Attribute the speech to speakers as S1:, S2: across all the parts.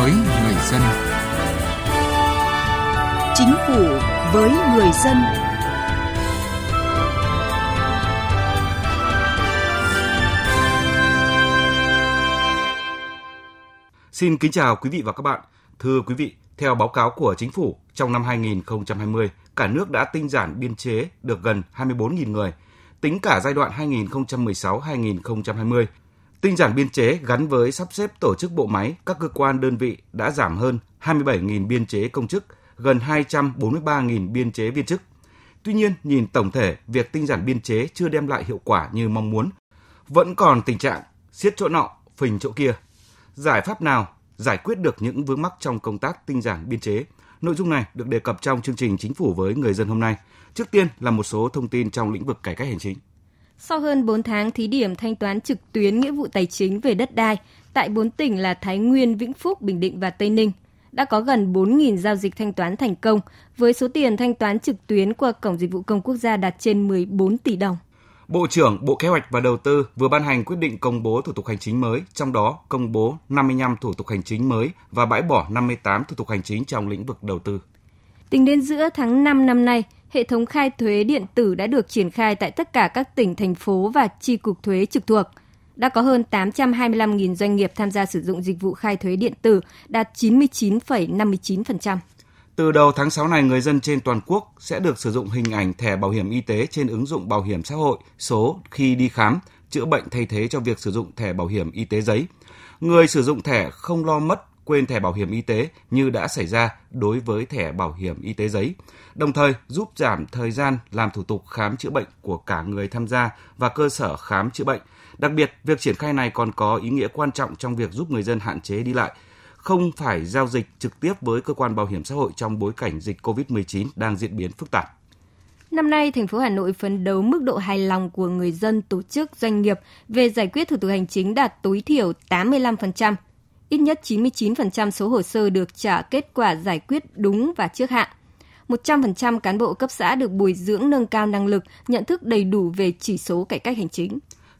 S1: với người dân.
S2: Chính phủ với người dân.
S3: Xin kính chào quý vị và các bạn. Thưa quý vị, theo báo cáo của chính phủ, trong năm 2020, cả nước đã tinh giản biên chế được gần 24.000 người. Tính cả giai đoạn 2016-2020, tinh giản biên chế gắn với sắp xếp tổ chức bộ máy các cơ quan đơn vị đã giảm hơn 27.000 biên chế công chức, gần 243.000 biên chế viên chức. Tuy nhiên, nhìn tổng thể, việc tinh giản biên chế chưa đem lại hiệu quả như mong muốn. Vẫn còn tình trạng siết chỗ nọ, phình chỗ kia. Giải pháp nào giải quyết được những vướng mắc trong công tác tinh giản biên chế? Nội dung này được đề cập trong chương trình Chính phủ với người dân hôm nay. Trước tiên là một số thông tin trong lĩnh vực cải cách hành chính.
S4: Sau hơn 4 tháng thí điểm thanh toán trực tuyến nghĩa vụ tài chính về đất đai tại 4 tỉnh là Thái Nguyên, Vĩnh Phúc, Bình Định và Tây Ninh, đã có gần 4.000 giao dịch thanh toán thành công, với số tiền thanh toán trực tuyến qua Cổng Dịch vụ Công Quốc gia đạt trên 14 tỷ đồng.
S3: Bộ trưởng Bộ Kế hoạch và Đầu tư vừa ban hành quyết định công bố thủ tục hành chính mới, trong đó công bố 55 thủ tục hành chính mới và bãi bỏ 58 thủ tục hành chính trong lĩnh vực đầu tư.
S4: Tính đến giữa tháng 5 năm nay, hệ thống khai thuế điện tử đã được triển khai tại tất cả các tỉnh, thành phố và chi cục thuế trực thuộc. Đã có hơn 825.000 doanh nghiệp tham gia sử dụng dịch vụ khai thuế điện tử, đạt 99,59%.
S3: Từ đầu tháng 6 này, người dân trên toàn quốc sẽ được sử dụng hình ảnh thẻ bảo hiểm y tế trên ứng dụng bảo hiểm xã hội số khi đi khám, chữa bệnh thay thế cho việc sử dụng thẻ bảo hiểm y tế giấy. Người sử dụng thẻ không lo mất quên thẻ bảo hiểm y tế như đã xảy ra đối với thẻ bảo hiểm y tế giấy, đồng thời giúp giảm thời gian làm thủ tục khám chữa bệnh của cả người tham gia và cơ sở khám chữa bệnh. Đặc biệt, việc triển khai này còn có ý nghĩa quan trọng trong việc giúp người dân hạn chế đi lại, không phải giao dịch trực tiếp với cơ quan bảo hiểm xã hội trong bối cảnh dịch COVID-19 đang diễn biến phức tạp.
S4: Năm nay, thành phố Hà Nội phấn đấu mức độ hài lòng của người dân, tổ chức, doanh nghiệp về giải quyết thủ tục hành chính đạt tối thiểu 85%. Ít nhất 99% số hồ sơ được trả kết quả giải quyết đúng và trước hạn. 100% cán bộ cấp xã được bồi dưỡng nâng cao năng lực, nhận thức đầy đủ về chỉ số cải cách hành chính.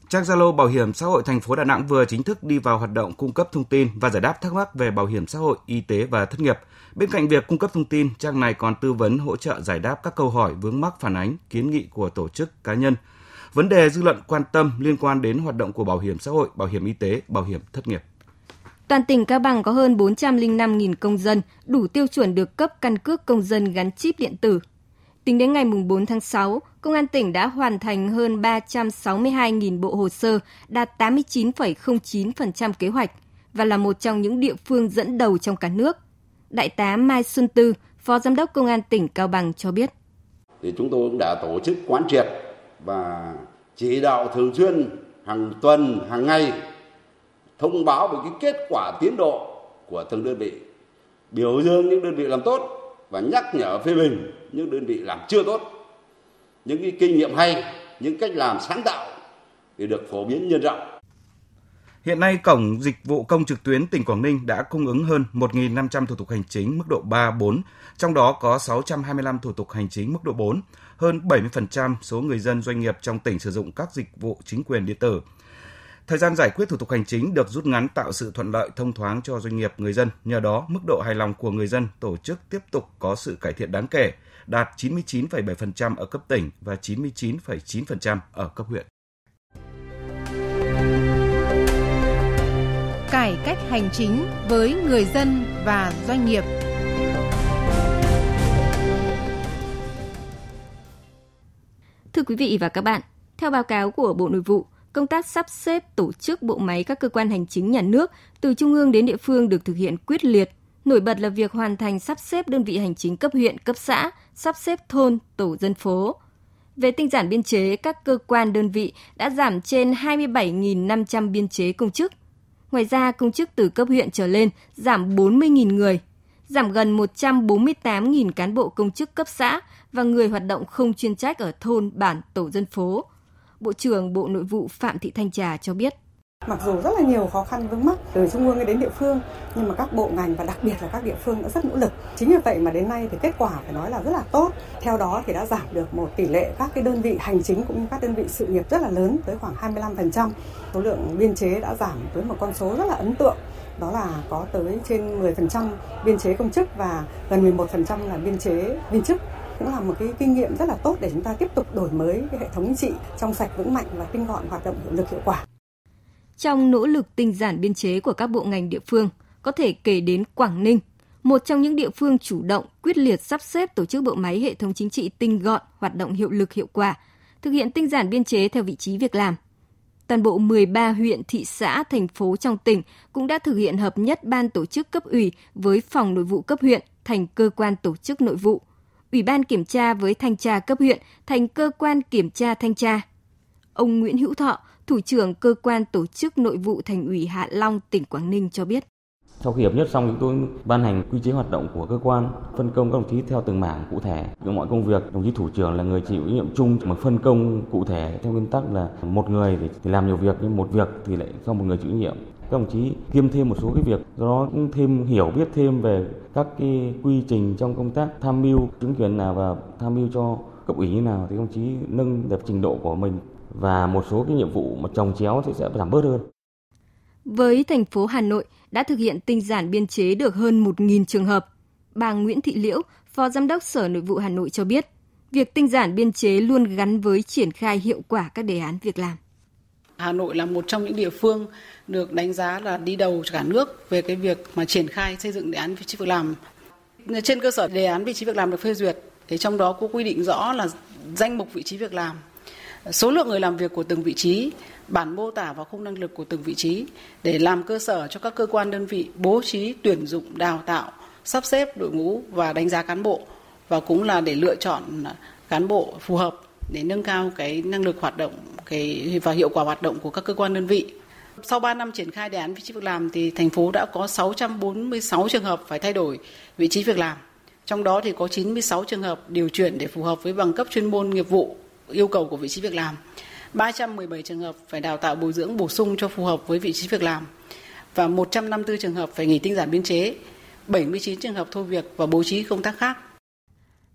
S3: Trang Zalo Bảo hiểm xã hội thành phố Đà Nẵng vừa chính thức đi vào hoạt động cung cấp thông tin và giải đáp thắc mắc về bảo hiểm xã hội, y tế và thất nghiệp. Bên cạnh việc cung cấp thông tin, trang này còn tư vấn hỗ trợ giải đáp các câu hỏi vướng mắc phản ánh, kiến nghị của tổ chức cá nhân. Vấn đề dư luận quan tâm liên quan đến hoạt động của bảo hiểm xã hội, bảo hiểm y tế, bảo hiểm thất nghiệp.
S4: Toàn tỉnh Cao Bằng có hơn 405.000 công dân đủ tiêu chuẩn được cấp căn cước công dân gắn chip điện tử. Tính đến ngày 4 tháng 6, Công an tỉnh đã hoàn thành hơn 362.000 bộ hồ sơ, đạt 89,09% kế hoạch và là một trong những địa phương dẫn đầu trong cả nước. Đại tá Mai Xuân Tư, Phó Giám đốc Công an tỉnh Cao Bằng cho biết.
S5: Thì chúng tôi cũng đã tổ chức quán triệt và chỉ đạo thường xuyên hàng tuần, hàng ngày thông báo về cái kết quả tiến độ của từng đơn vị, biểu dương những đơn vị làm tốt và nhắc nhở phê bình những đơn vị làm chưa tốt. Những cái kinh nghiệm hay, những cách làm sáng tạo để được phổ biến nhân rộng.
S3: Hiện nay, Cổng Dịch vụ Công trực tuyến tỉnh Quảng Ninh đã cung ứng hơn 1.500 thủ tục hành chính mức độ 3, 4, trong đó có 625 thủ tục hành chính mức độ 4. Hơn 70% số người dân doanh nghiệp trong tỉnh sử dụng các dịch vụ chính quyền điện tử. Thời gian giải quyết thủ tục hành chính được rút ngắn tạo sự thuận lợi thông thoáng cho doanh nghiệp người dân. Nhờ đó, mức độ hài lòng của người dân tổ chức tiếp tục có sự cải thiện đáng kể, đạt 99,7% ở cấp tỉnh và 99,9% ở cấp huyện.
S2: Cải cách hành chính với người dân và doanh nghiệp.
S4: Thưa quý vị và các bạn, theo báo cáo của Bộ Nội vụ, công tác sắp xếp tổ chức bộ máy các cơ quan hành chính nhà nước từ trung ương đến địa phương được thực hiện quyết liệt. Nổi bật là việc hoàn thành sắp xếp đơn vị hành chính cấp huyện, cấp xã, sắp xếp thôn, tổ dân phố. Về tinh giản biên chế, các cơ quan đơn vị đã giảm trên 27.500 biên chế công chức. Ngoài ra, công chức từ cấp huyện trở lên giảm 40.000 người, giảm gần 148.000 cán bộ công chức cấp xã và người hoạt động không chuyên trách ở thôn, bản, tổ dân phố – Bộ trưởng Bộ Nội vụ Phạm Thị Thanh Trà cho biết.
S6: Mặc dù rất là nhiều khó khăn vướng mắc từ trung ương đến địa phương, nhưng mà các bộ ngành và đặc biệt là các địa phương đã rất nỗ lực. Chính vì vậy mà đến nay thì kết quả phải nói là rất là tốt. Theo đó thì đã giảm được một tỷ lệ các cái đơn vị hành chính cũng như các đơn vị sự nghiệp rất là lớn tới khoảng 25%. Số lượng biên chế đã giảm tới một con số rất là ấn tượng đó là có tới trên 10% biên chế công chức và gần 11% là biên chế viên chức cũng là một cái kinh nghiệm rất là tốt để chúng ta tiếp tục đổi mới cái hệ thống chính trị trong sạch vững mạnh và tinh gọn hoạt động hiệu lực hiệu quả.
S4: Trong nỗ lực tinh giản biên chế của các bộ ngành địa phương, có thể kể đến Quảng Ninh, một trong những địa phương chủ động, quyết liệt sắp xếp tổ chức bộ máy hệ thống chính trị tinh gọn, hoạt động hiệu lực hiệu quả, thực hiện tinh giản biên chế theo vị trí việc làm. Toàn bộ 13 huyện, thị xã, thành phố trong tỉnh cũng đã thực hiện hợp nhất ban tổ chức cấp ủy với phòng nội vụ cấp huyện thành cơ quan tổ chức nội vụ, ủy ban kiểm tra với thanh tra cấp huyện thành cơ quan kiểm tra thanh tra. Ông Nguyễn Hữu Thọ, thủ trưởng cơ quan tổ chức nội vụ thành ủy Hạ Long, tỉnh Quảng Ninh cho biết.
S1: Sau khi hợp nhất xong chúng tôi ban hành quy chế hoạt động của cơ quan, phân công các đồng chí theo từng mảng cụ thể. Trong mọi công việc, đồng chí thủ trưởng là người chịu trách nhiệm chung mà phân công cụ thể theo nguyên tắc là một người thì làm nhiều việc nhưng một việc thì lại do một người chịu trách nhiệm. Các đồng chí kiêm thêm một số cái việc, do đó cũng thêm hiểu biết thêm về các cái quy trình trong công tác tham mưu chứng quyền nào và tham mưu cho cấp ủy như nào thì đồng chí nâng được trình độ của mình và một số cái nhiệm vụ mà trồng chéo thì sẽ giảm bớt hơn.
S4: Với thành phố Hà Nội đã thực hiện tinh giản biên chế được hơn 1.000 trường hợp. Bà Nguyễn Thị Liễu, Phó Giám đốc Sở Nội vụ Hà Nội cho biết, việc tinh giản biên chế luôn gắn với triển khai hiệu quả các đề án việc làm.
S7: Hà Nội là một trong những địa phương được đánh giá là đi đầu cả nước về cái việc mà triển khai xây dựng đề án vị trí việc làm. Trên cơ sở đề án vị trí việc làm được phê duyệt, thì trong đó có quy định rõ là danh mục vị trí việc làm, số lượng người làm việc của từng vị trí, bản mô tả và khung năng lực của từng vị trí để làm cơ sở cho các cơ quan đơn vị bố trí tuyển dụng đào tạo sắp xếp đội ngũ và đánh giá cán bộ và cũng là để lựa chọn cán bộ phù hợp để nâng cao cái năng lực hoạt động cái và hiệu quả hoạt động của các cơ quan đơn vị. Sau 3 năm triển khai đề án vị trí việc làm thì thành phố đã có 646 trường hợp phải thay đổi vị trí việc làm. Trong đó thì có 96 trường hợp điều chuyển để phù hợp với bằng cấp chuyên môn nghiệp vụ yêu cầu của vị trí việc làm. 317 trường hợp phải đào tạo bồi dưỡng bổ sung cho phù hợp với vị trí việc làm và 154 trường hợp phải nghỉ tinh giản biên chế, 79 trường hợp thôi việc và bố trí công tác khác.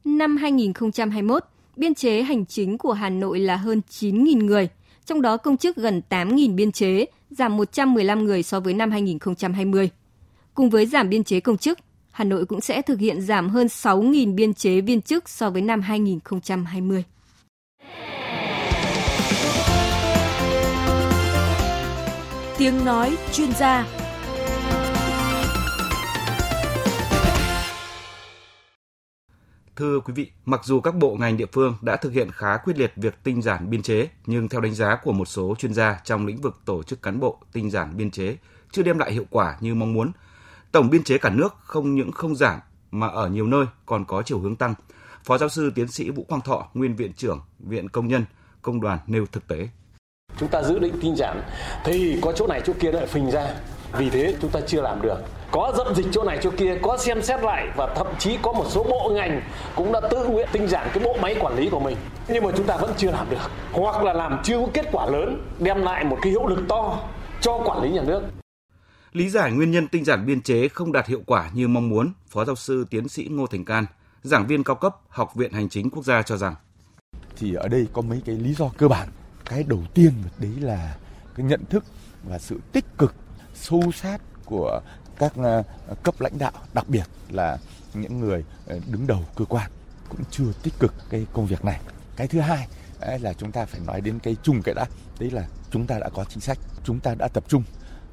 S4: Năm 2021, biên chế hành chính của Hà Nội là hơn 9.000 người, trong đó công chức gần 8.000 biên chế, giảm 115 người so với năm 2020. Cùng với giảm biên chế công chức, Hà Nội cũng sẽ thực hiện giảm hơn 6.000 biên chế viên chức so với năm 2020.
S2: Tiếng nói chuyên gia
S3: Thưa quý vị, mặc dù các bộ ngành địa phương đã thực hiện khá quyết liệt việc tinh giản biên chế, nhưng theo đánh giá của một số chuyên gia trong lĩnh vực tổ chức cán bộ, tinh giản biên chế chưa đem lại hiệu quả như mong muốn. Tổng biên chế cả nước không những không giảm mà ở nhiều nơi còn có chiều hướng tăng. Phó giáo sư tiến sĩ Vũ Quang Thọ, nguyên viện trưởng Viện Công nhân, Công đoàn nêu thực tế.
S8: Chúng ta dự định tinh giản thì có chỗ này chỗ kia lại phình ra. Vì thế chúng ta chưa làm được có dậm dịch chỗ này chỗ kia có xem xét lại và thậm chí có một số bộ ngành cũng đã tự nguyện tinh giản cái bộ máy quản lý của mình. Nhưng mà chúng ta vẫn chưa làm được. Hoặc là làm chưa có kết quả lớn đem lại một cái hiệu lực to cho quản lý nhà nước.
S3: Lý giải nguyên nhân tinh giản biên chế không đạt hiệu quả như mong muốn, Phó giáo sư tiến sĩ Ngô Thành Can, giảng viên cao cấp Học viện Hành chính Quốc gia cho rằng.
S9: Thì ở đây có mấy cái lý do cơ bản. Cái đầu tiên đấy là cái nhận thức và sự tích cực sâu sát của các ờ, cấp lãnh đạo, đặc biệt là những người ờ, đứng đầu cơ quan cũng chưa tích cực cái công việc này. Cái thứ hai ờ, là chúng ta phải nói đến cái chung cái đã, đấy là chúng ta đã có chính sách, chúng ta đã tập trung,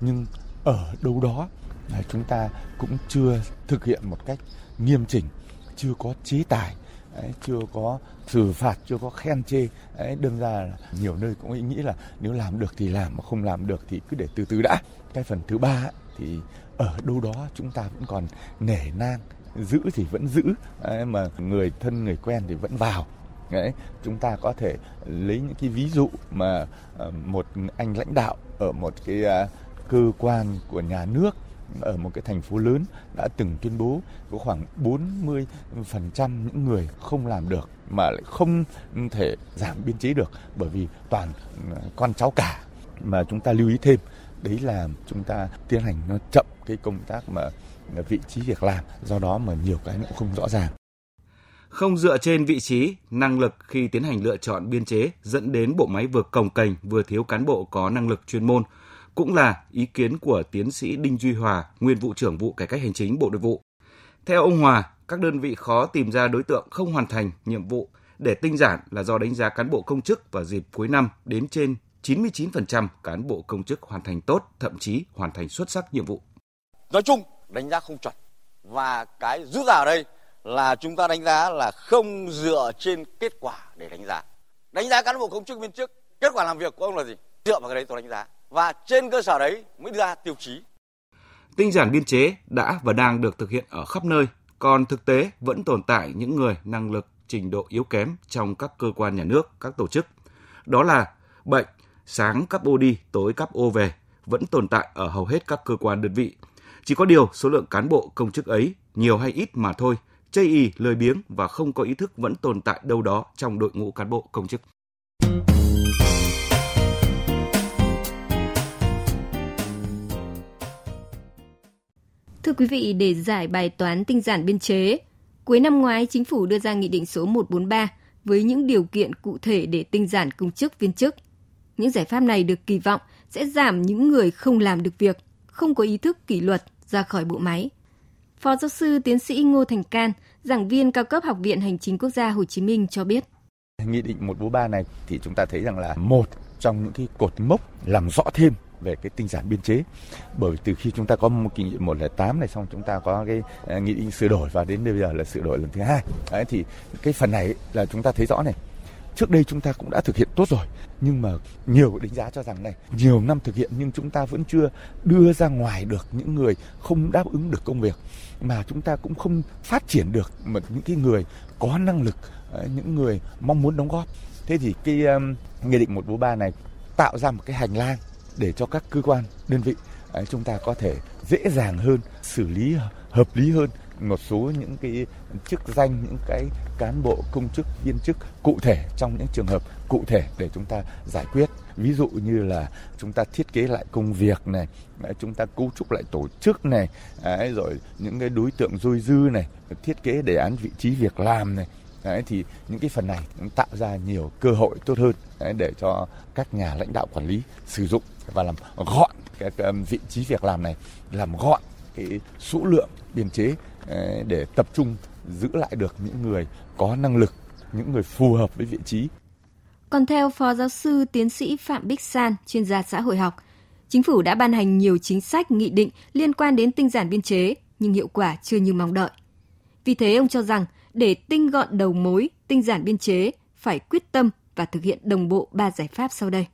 S9: nhưng ở đâu đó là chúng ta cũng chưa thực hiện một cách nghiêm chỉnh, chưa có chế tài, Đấy, chưa có xử phạt chưa có khen chê đấy, ra là nhiều nơi cũng nghĩ là nếu làm được thì làm mà không làm được thì cứ để từ từ đã cái phần thứ ba thì ở đâu đó chúng ta vẫn còn nể nang giữ thì vẫn giữ đấy, mà người thân người quen thì vẫn vào. Đấy chúng ta có thể lấy những cái ví dụ mà ờ, một anh lãnh đạo ở một cái à, cơ quan của nhà nước ở một cái thành phố lớn đã từng tuyên bố có khoảng 40% những người không làm được mà lại không thể giảm biên chế được bởi vì toàn ờ, con cháu cả. Mà chúng ta lưu ý thêm đấy là chúng ta tiến hành nó chậm cái công tác mà vị trí việc làm do đó mà nhiều cái cũng không rõ ràng
S3: không dựa trên vị trí, năng lực khi tiến hành lựa chọn biên chế dẫn đến bộ máy vừa cồng kềnh vừa thiếu cán bộ có năng lực chuyên môn. cũng là ý kiến của tiến sĩ Đinh Duy Hòa, nguyên vụ trưởng vụ cải cách hành chính Bộ Nội vụ. Theo ông Hòa, các đơn vị khó tìm ra đối tượng không hoàn thành nhiệm vụ để tinh giản là do đánh giá cán bộ công chức vào dịp cuối năm đến trên 99% cán bộ công chức hoàn thành tốt, thậm chí hoàn thành xuất sắc nhiệm vụ.
S10: Nói chung, đánh giá không chuẩn. Và cái rút ra ở đây là chúng ta đánh giá là không dựa trên kết quả để đánh giá. Đánh giá cán bộ công chức viên chức, kết quả làm việc của ông là gì? Dựa vào cái đấy tôi đánh giá. Và trên cơ sở đấy mới đưa ra tiêu chí.
S3: Tinh giản biên chế đã và đang được thực hiện ở khắp nơi, còn thực tế vẫn tồn tại những người năng lực trình độ yếu kém trong các cơ quan nhà nước, các tổ chức. Đó là bệnh sáng cắp ô đi, tối cắp ô về vẫn tồn tại ở hầu hết các cơ quan đơn vị. Chỉ có điều số lượng cán bộ công chức ấy nhiều hay ít mà thôi, chây ý, lười biếng và không có ý thức vẫn tồn tại đâu đó trong đội ngũ cán bộ công chức.
S4: Thưa quý vị, để giải bài toán tinh giản biên chế, cuối năm ngoái chính phủ đưa ra nghị định số 143 với những điều kiện cụ thể để tinh giản công chức viên chức. Những giải pháp này được kỳ vọng sẽ giảm những người không làm được việc, không có ý thức kỷ luật ra khỏi bộ máy. Phó giáo sư tiến sĩ Ngô Thành Can, giảng viên cao cấp Học viện Hành chính Quốc gia Hồ Chí Minh cho biết.
S9: Nghị định 143 này thì chúng ta thấy rằng là một trong những cái cột mốc làm rõ thêm về cái tinh giản biên chế bởi từ khi chúng ta có một kinh nghiệm 108 này xong chúng ta có cái ờ, nghị định sửa đổi và đến bây giờ là sửa đổi lần thứ hai Đấy, thì cái phần này là chúng ta thấy rõ này trước đây chúng ta cũng đã thực hiện tốt rồi nhưng mà nhiều đánh giá cho rằng này nhiều năm thực hiện nhưng chúng ta vẫn chưa đưa ra ngoài được những người không đáp ứng được công việc. Mà chúng ta cũng không phát triển được mà những cái người có năng lực ờ, những người mong muốn đóng góp. Thế thì cái um, nghị định 143 này tạo ra một cái hành lang để cho các cơ quan đơn vị ờ, chúng ta có thể dễ dàng hơn xử lý hợp lý hơn một số những cái chức danh những cái cán bộ công chức viên chức cụ thể trong những trường hợp cụ thể để chúng ta giải quyết. Ví dụ như là chúng ta thiết kế lại công việc này chúng ta cấu trúc lại tổ chức này rồi những cái đối tượng dôi dư này thiết kế đề án vị trí việc làm này Đấy, thì những cái phần này cũng tạo ra nhiều cơ hội tốt hơn đấy, để cho các nhà lãnh đạo quản lý sử dụng và làm gọn cái, cái vị trí việc làm này làm gọn cái số lượng biên chế Ờ, để tập trung giữ lại được những người có năng lực, những người phù hợp với vị trí.
S4: Còn theo Phó Giáo sư Tiến sĩ Phạm Bích San, chuyên gia xã hội học, Chính phủ đã ban hành nhiều chính sách nghị định liên quan đến tinh giản biên chế, nhưng hiệu quả chưa như mong đợi. Vì thế ông cho rằng để tinh gọn đầu mối, tinh giản biên chế phải quyết tâm và thực hiện đồng bộ ba giải pháp sau đây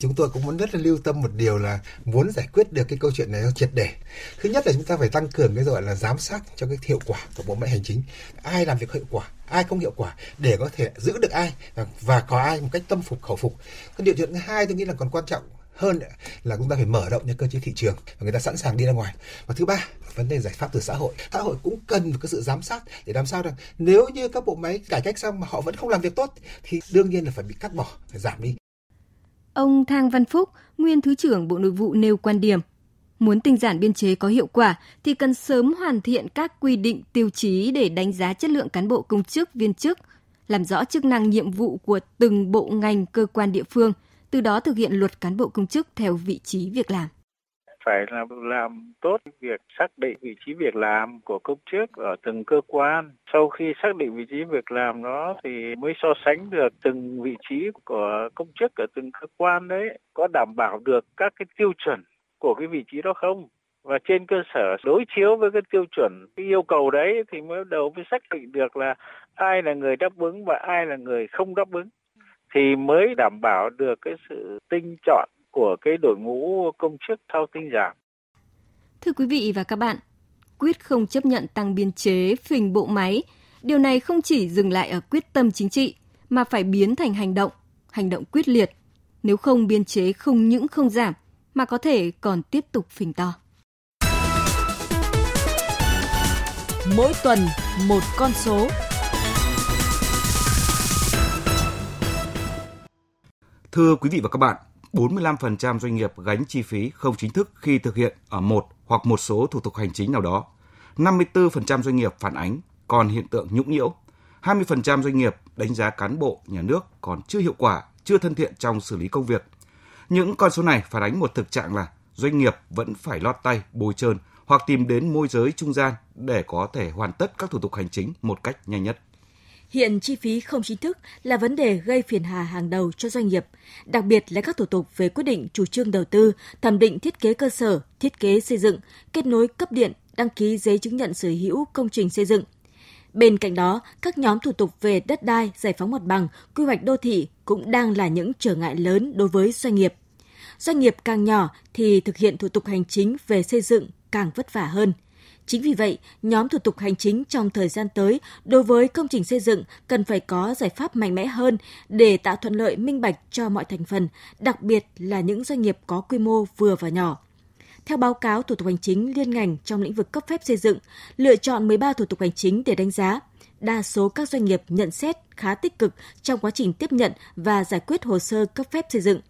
S11: chúng tôi cũng muốn rất là lưu tâm một điều là muốn giải quyết được cái câu chuyện này nó triệt để. Thứ nhất là chúng ta phải tăng cường cái gọi là giám sát cho cái hiệu quả của bộ máy hành chính. Ai làm việc hiệu quả ai không hiệu quả để có thể giữ được ai và, và có ai một cách tâm phục khẩu phục. Cái điều chuyện thứ hai tôi nghĩ là còn quan trọng hơn là chúng ta phải mở rộng những cơ chế thị trường và người ta sẵn sàng đi ra ngoài. Và thứ ba vấn đề giải pháp từ xã hội. Xã hội cũng cần một cái sự giám sát để làm sao rằng nếu như các bộ máy cải cách xong mà họ vẫn không làm việc tốt thì đương nhiên là phải bị cắt bỏ phải giảm đi.
S4: Ông Thang Văn Phúc, nguyên Thứ trưởng Bộ Nội vụ nêu quan điểm, muốn tinh giản biên chế có hiệu quả thì cần sớm hoàn thiện các quy định tiêu chí để đánh giá chất lượng cán bộ công chức, viên chức, làm rõ chức năng nhiệm vụ của từng bộ ngành cơ quan địa phương, từ đó thực hiện luật cán bộ công chức theo vị trí việc làm
S12: phải là làm tốt việc xác định vị trí việc làm của công chức ở từng cơ quan. Sau khi xác định vị trí việc làm đó thì mới so sánh được từng vị trí của công chức ở từng cơ quan đấy, có đảm bảo được các cái tiêu chuẩn của cái vị trí đó không và trên cơ sở đối chiếu với cái tiêu chuẩn, cái yêu cầu đấy thì mới đầu mới xác định được là ai là người đáp ứng và ai là người không đáp ứng thì mới đảm bảo được cái sự tinh chọn của cái đội ngũ công chức sau tinh giảm.
S4: Thưa quý vị và các bạn, quyết không chấp nhận tăng biên chế, phình bộ máy, điều này không chỉ dừng lại ở quyết tâm chính trị mà phải biến thành hành động, hành động quyết liệt. Nếu không biên chế không những không giảm mà có thể còn tiếp tục phình to.
S2: Mỗi tuần một con số.
S3: Thưa quý vị và các bạn, 45% doanh nghiệp gánh chi phí không chính thức khi thực hiện ở một hoặc một số thủ tục hành chính nào đó. 54% doanh nghiệp phản ánh còn hiện tượng nhũng nhiễu. 20% doanh nghiệp đánh giá cán bộ nhà nước còn chưa hiệu quả, chưa thân thiện trong xử lý công việc. Những con số này phản ánh một thực trạng là doanh nghiệp vẫn phải lót tay, bồi trơn hoặc tìm đến môi giới trung gian để có thể hoàn tất các thủ tục hành chính một cách nhanh nhất.
S13: Hiện chi phí không chính thức là vấn đề gây phiền hà hàng đầu cho doanh nghiệp, đặc biệt là các thủ tục về quyết định chủ trương đầu tư, thẩm định thiết kế cơ sở, thiết kế xây dựng, kết nối cấp điện, đăng ký giấy chứng nhận sở hữu công trình xây dựng. Bên cạnh đó, các nhóm thủ tục về đất đai, giải phóng mặt bằng, quy hoạch đô thị cũng đang là những trở ngại lớn đối với doanh nghiệp. Doanh nghiệp càng nhỏ thì thực hiện thủ tục hành chính về xây dựng càng vất vả hơn – Chính vì vậy, nhóm thủ tục hành chính trong thời gian tới đối với công trình xây dựng cần phải có giải pháp mạnh mẽ hơn để tạo thuận lợi minh bạch cho mọi thành phần, đặc biệt là những doanh nghiệp có quy mô vừa và nhỏ. Theo báo cáo thủ tục hành chính liên ngành trong lĩnh vực cấp phép xây dựng, lựa chọn 13 thủ tục hành chính để đánh giá. Đa số các doanh nghiệp nhận xét khá tích cực trong quá trình tiếp nhận và giải quyết hồ sơ cấp phép xây dựng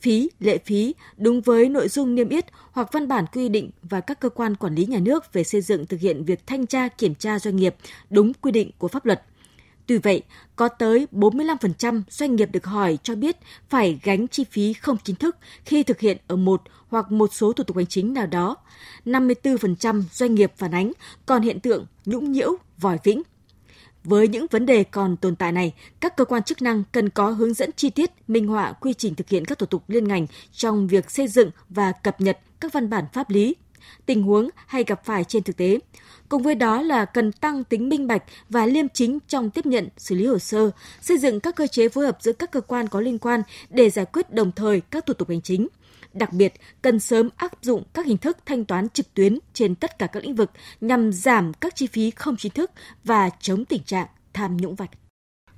S13: phí, lệ phí đúng với nội dung niêm yết hoặc văn bản quy định và các cơ quan quản lý nhà nước về xây dựng thực hiện việc thanh tra kiểm tra doanh nghiệp đúng quy định của pháp luật. Tuy vậy, có tới 45% doanh nghiệp được hỏi cho biết phải gánh chi phí không chính thức khi thực hiện ở một hoặc một số thủ tục hành chính nào đó. 54% doanh nghiệp phản ánh còn hiện tượng nhũng nhiễu, vòi vĩnh. Với những vấn đề còn tồn tại này, các cơ quan chức năng cần có hướng dẫn chi tiết, minh họa quy trình thực hiện các thủ tục liên ngành trong việc xây dựng và cập nhật các văn bản pháp lý, tình huống hay gặp phải trên thực tế. Cùng với đó là cần tăng tính minh bạch và liêm chính trong tiếp nhận, xử lý hồ sơ, xây dựng các cơ chế phối hợp giữa các cơ quan có liên quan để giải quyết đồng thời các thủ tục hành chính – Đặc biệt, cần sớm áp dụng các hình thức thanh toán trực tuyến trên tất cả các lĩnh vực nhằm giảm các chi phí không chính thức và chống tình trạng tham nhũng vặt.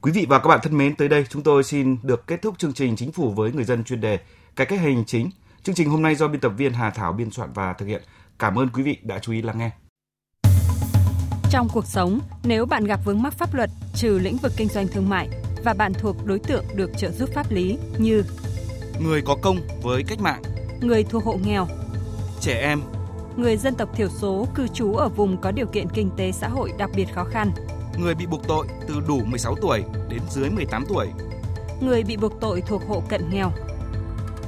S3: Quý vị và các bạn thân mến, tới đây chúng tôi xin được kết thúc chương trình Chính phủ với người dân chuyên đề Cải cách hành chính. Chương trình hôm nay do biên tập viên Hà Thảo biên soạn và thực hiện. Cảm ơn quý vị đã chú ý lắng nghe.
S14: Trong cuộc sống, nếu bạn gặp vướng mắc pháp luật trừ lĩnh vực kinh doanh thương mại và bạn thuộc đối tượng được trợ giúp pháp lý như
S3: người có công với cách mạng,
S14: người thuộc hộ nghèo,
S3: trẻ em,
S14: người dân tộc thiểu số cư trú ở vùng có điều kiện kinh tế xã hội đặc biệt khó khăn,
S3: người bị buộc tội từ đủ 16 tuổi đến dưới 18 tuổi,
S14: người bị buộc tội thuộc hộ cận nghèo,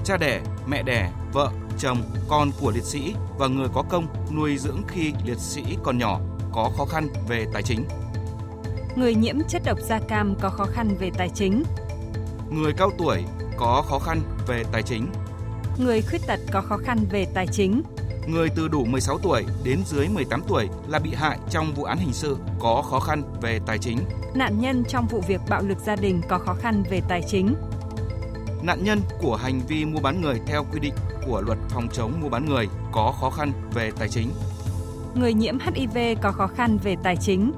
S3: cha đẻ, mẹ đẻ, vợ, chồng, con của liệt sĩ và người có công nuôi dưỡng khi liệt sĩ còn nhỏ có khó khăn về tài chính.
S14: Người nhiễm chất độc da cam có khó khăn về tài chính.
S3: Người cao tuổi có khó khăn về tài chính.
S14: Người khuyết tật có khó khăn về tài chính.
S3: Người từ đủ 16 tuổi đến dưới 18 tuổi là bị hại trong vụ án hình sự có khó khăn về tài chính.
S14: Nạn nhân trong vụ việc bạo lực gia đình có khó khăn về tài chính.
S3: Nạn nhân của hành vi mua bán người theo quy định của luật phòng chống mua bán người có khó khăn về tài chính.
S14: Người nhiễm HIV có khó khăn về tài chính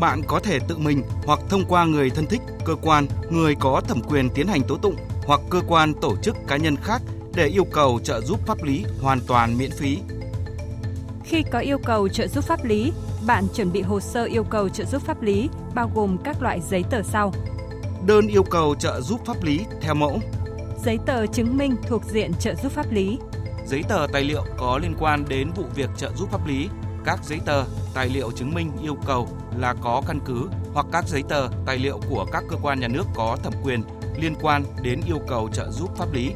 S3: bạn có thể tự mình hoặc thông qua người thân thích, cơ quan, người có thẩm quyền tiến hành tố tụng hoặc cơ quan tổ chức cá nhân khác để yêu cầu trợ giúp pháp lý hoàn toàn miễn phí.
S14: Khi có yêu cầu trợ giúp pháp lý, bạn chuẩn bị hồ sơ yêu cầu trợ giúp pháp lý bao gồm các loại giấy tờ sau.
S3: Đơn yêu cầu trợ giúp pháp lý theo mẫu.
S14: Giấy tờ chứng minh thuộc diện trợ giúp pháp lý.
S3: Giấy tờ tài liệu có liên quan đến vụ việc trợ giúp pháp lý các giấy tờ, tài liệu chứng minh yêu cầu là có căn cứ hoặc các giấy tờ, tài liệu của các cơ quan nhà nước có thẩm quyền liên quan đến yêu cầu trợ giúp pháp lý.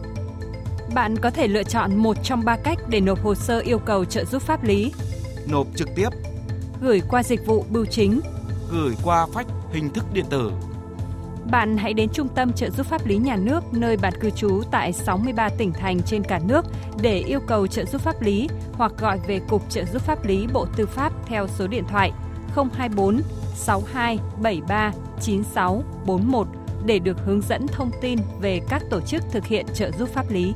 S14: Bạn có thể lựa chọn một trong ba cách để nộp hồ sơ yêu cầu trợ giúp pháp lý.
S3: Nộp trực tiếp,
S14: gửi qua dịch vụ bưu chính,
S3: gửi qua phách hình thức điện tử
S14: bạn hãy đến Trung tâm trợ giúp pháp lý nhà nước nơi bạn cư trú tại 63 tỉnh thành trên cả nước để yêu cầu trợ giúp pháp lý hoặc gọi về Cục Trợ giúp pháp lý Bộ Tư pháp theo số điện thoại 024 62 73 96 41 để được hướng dẫn thông tin về các tổ chức thực hiện trợ giúp pháp lý.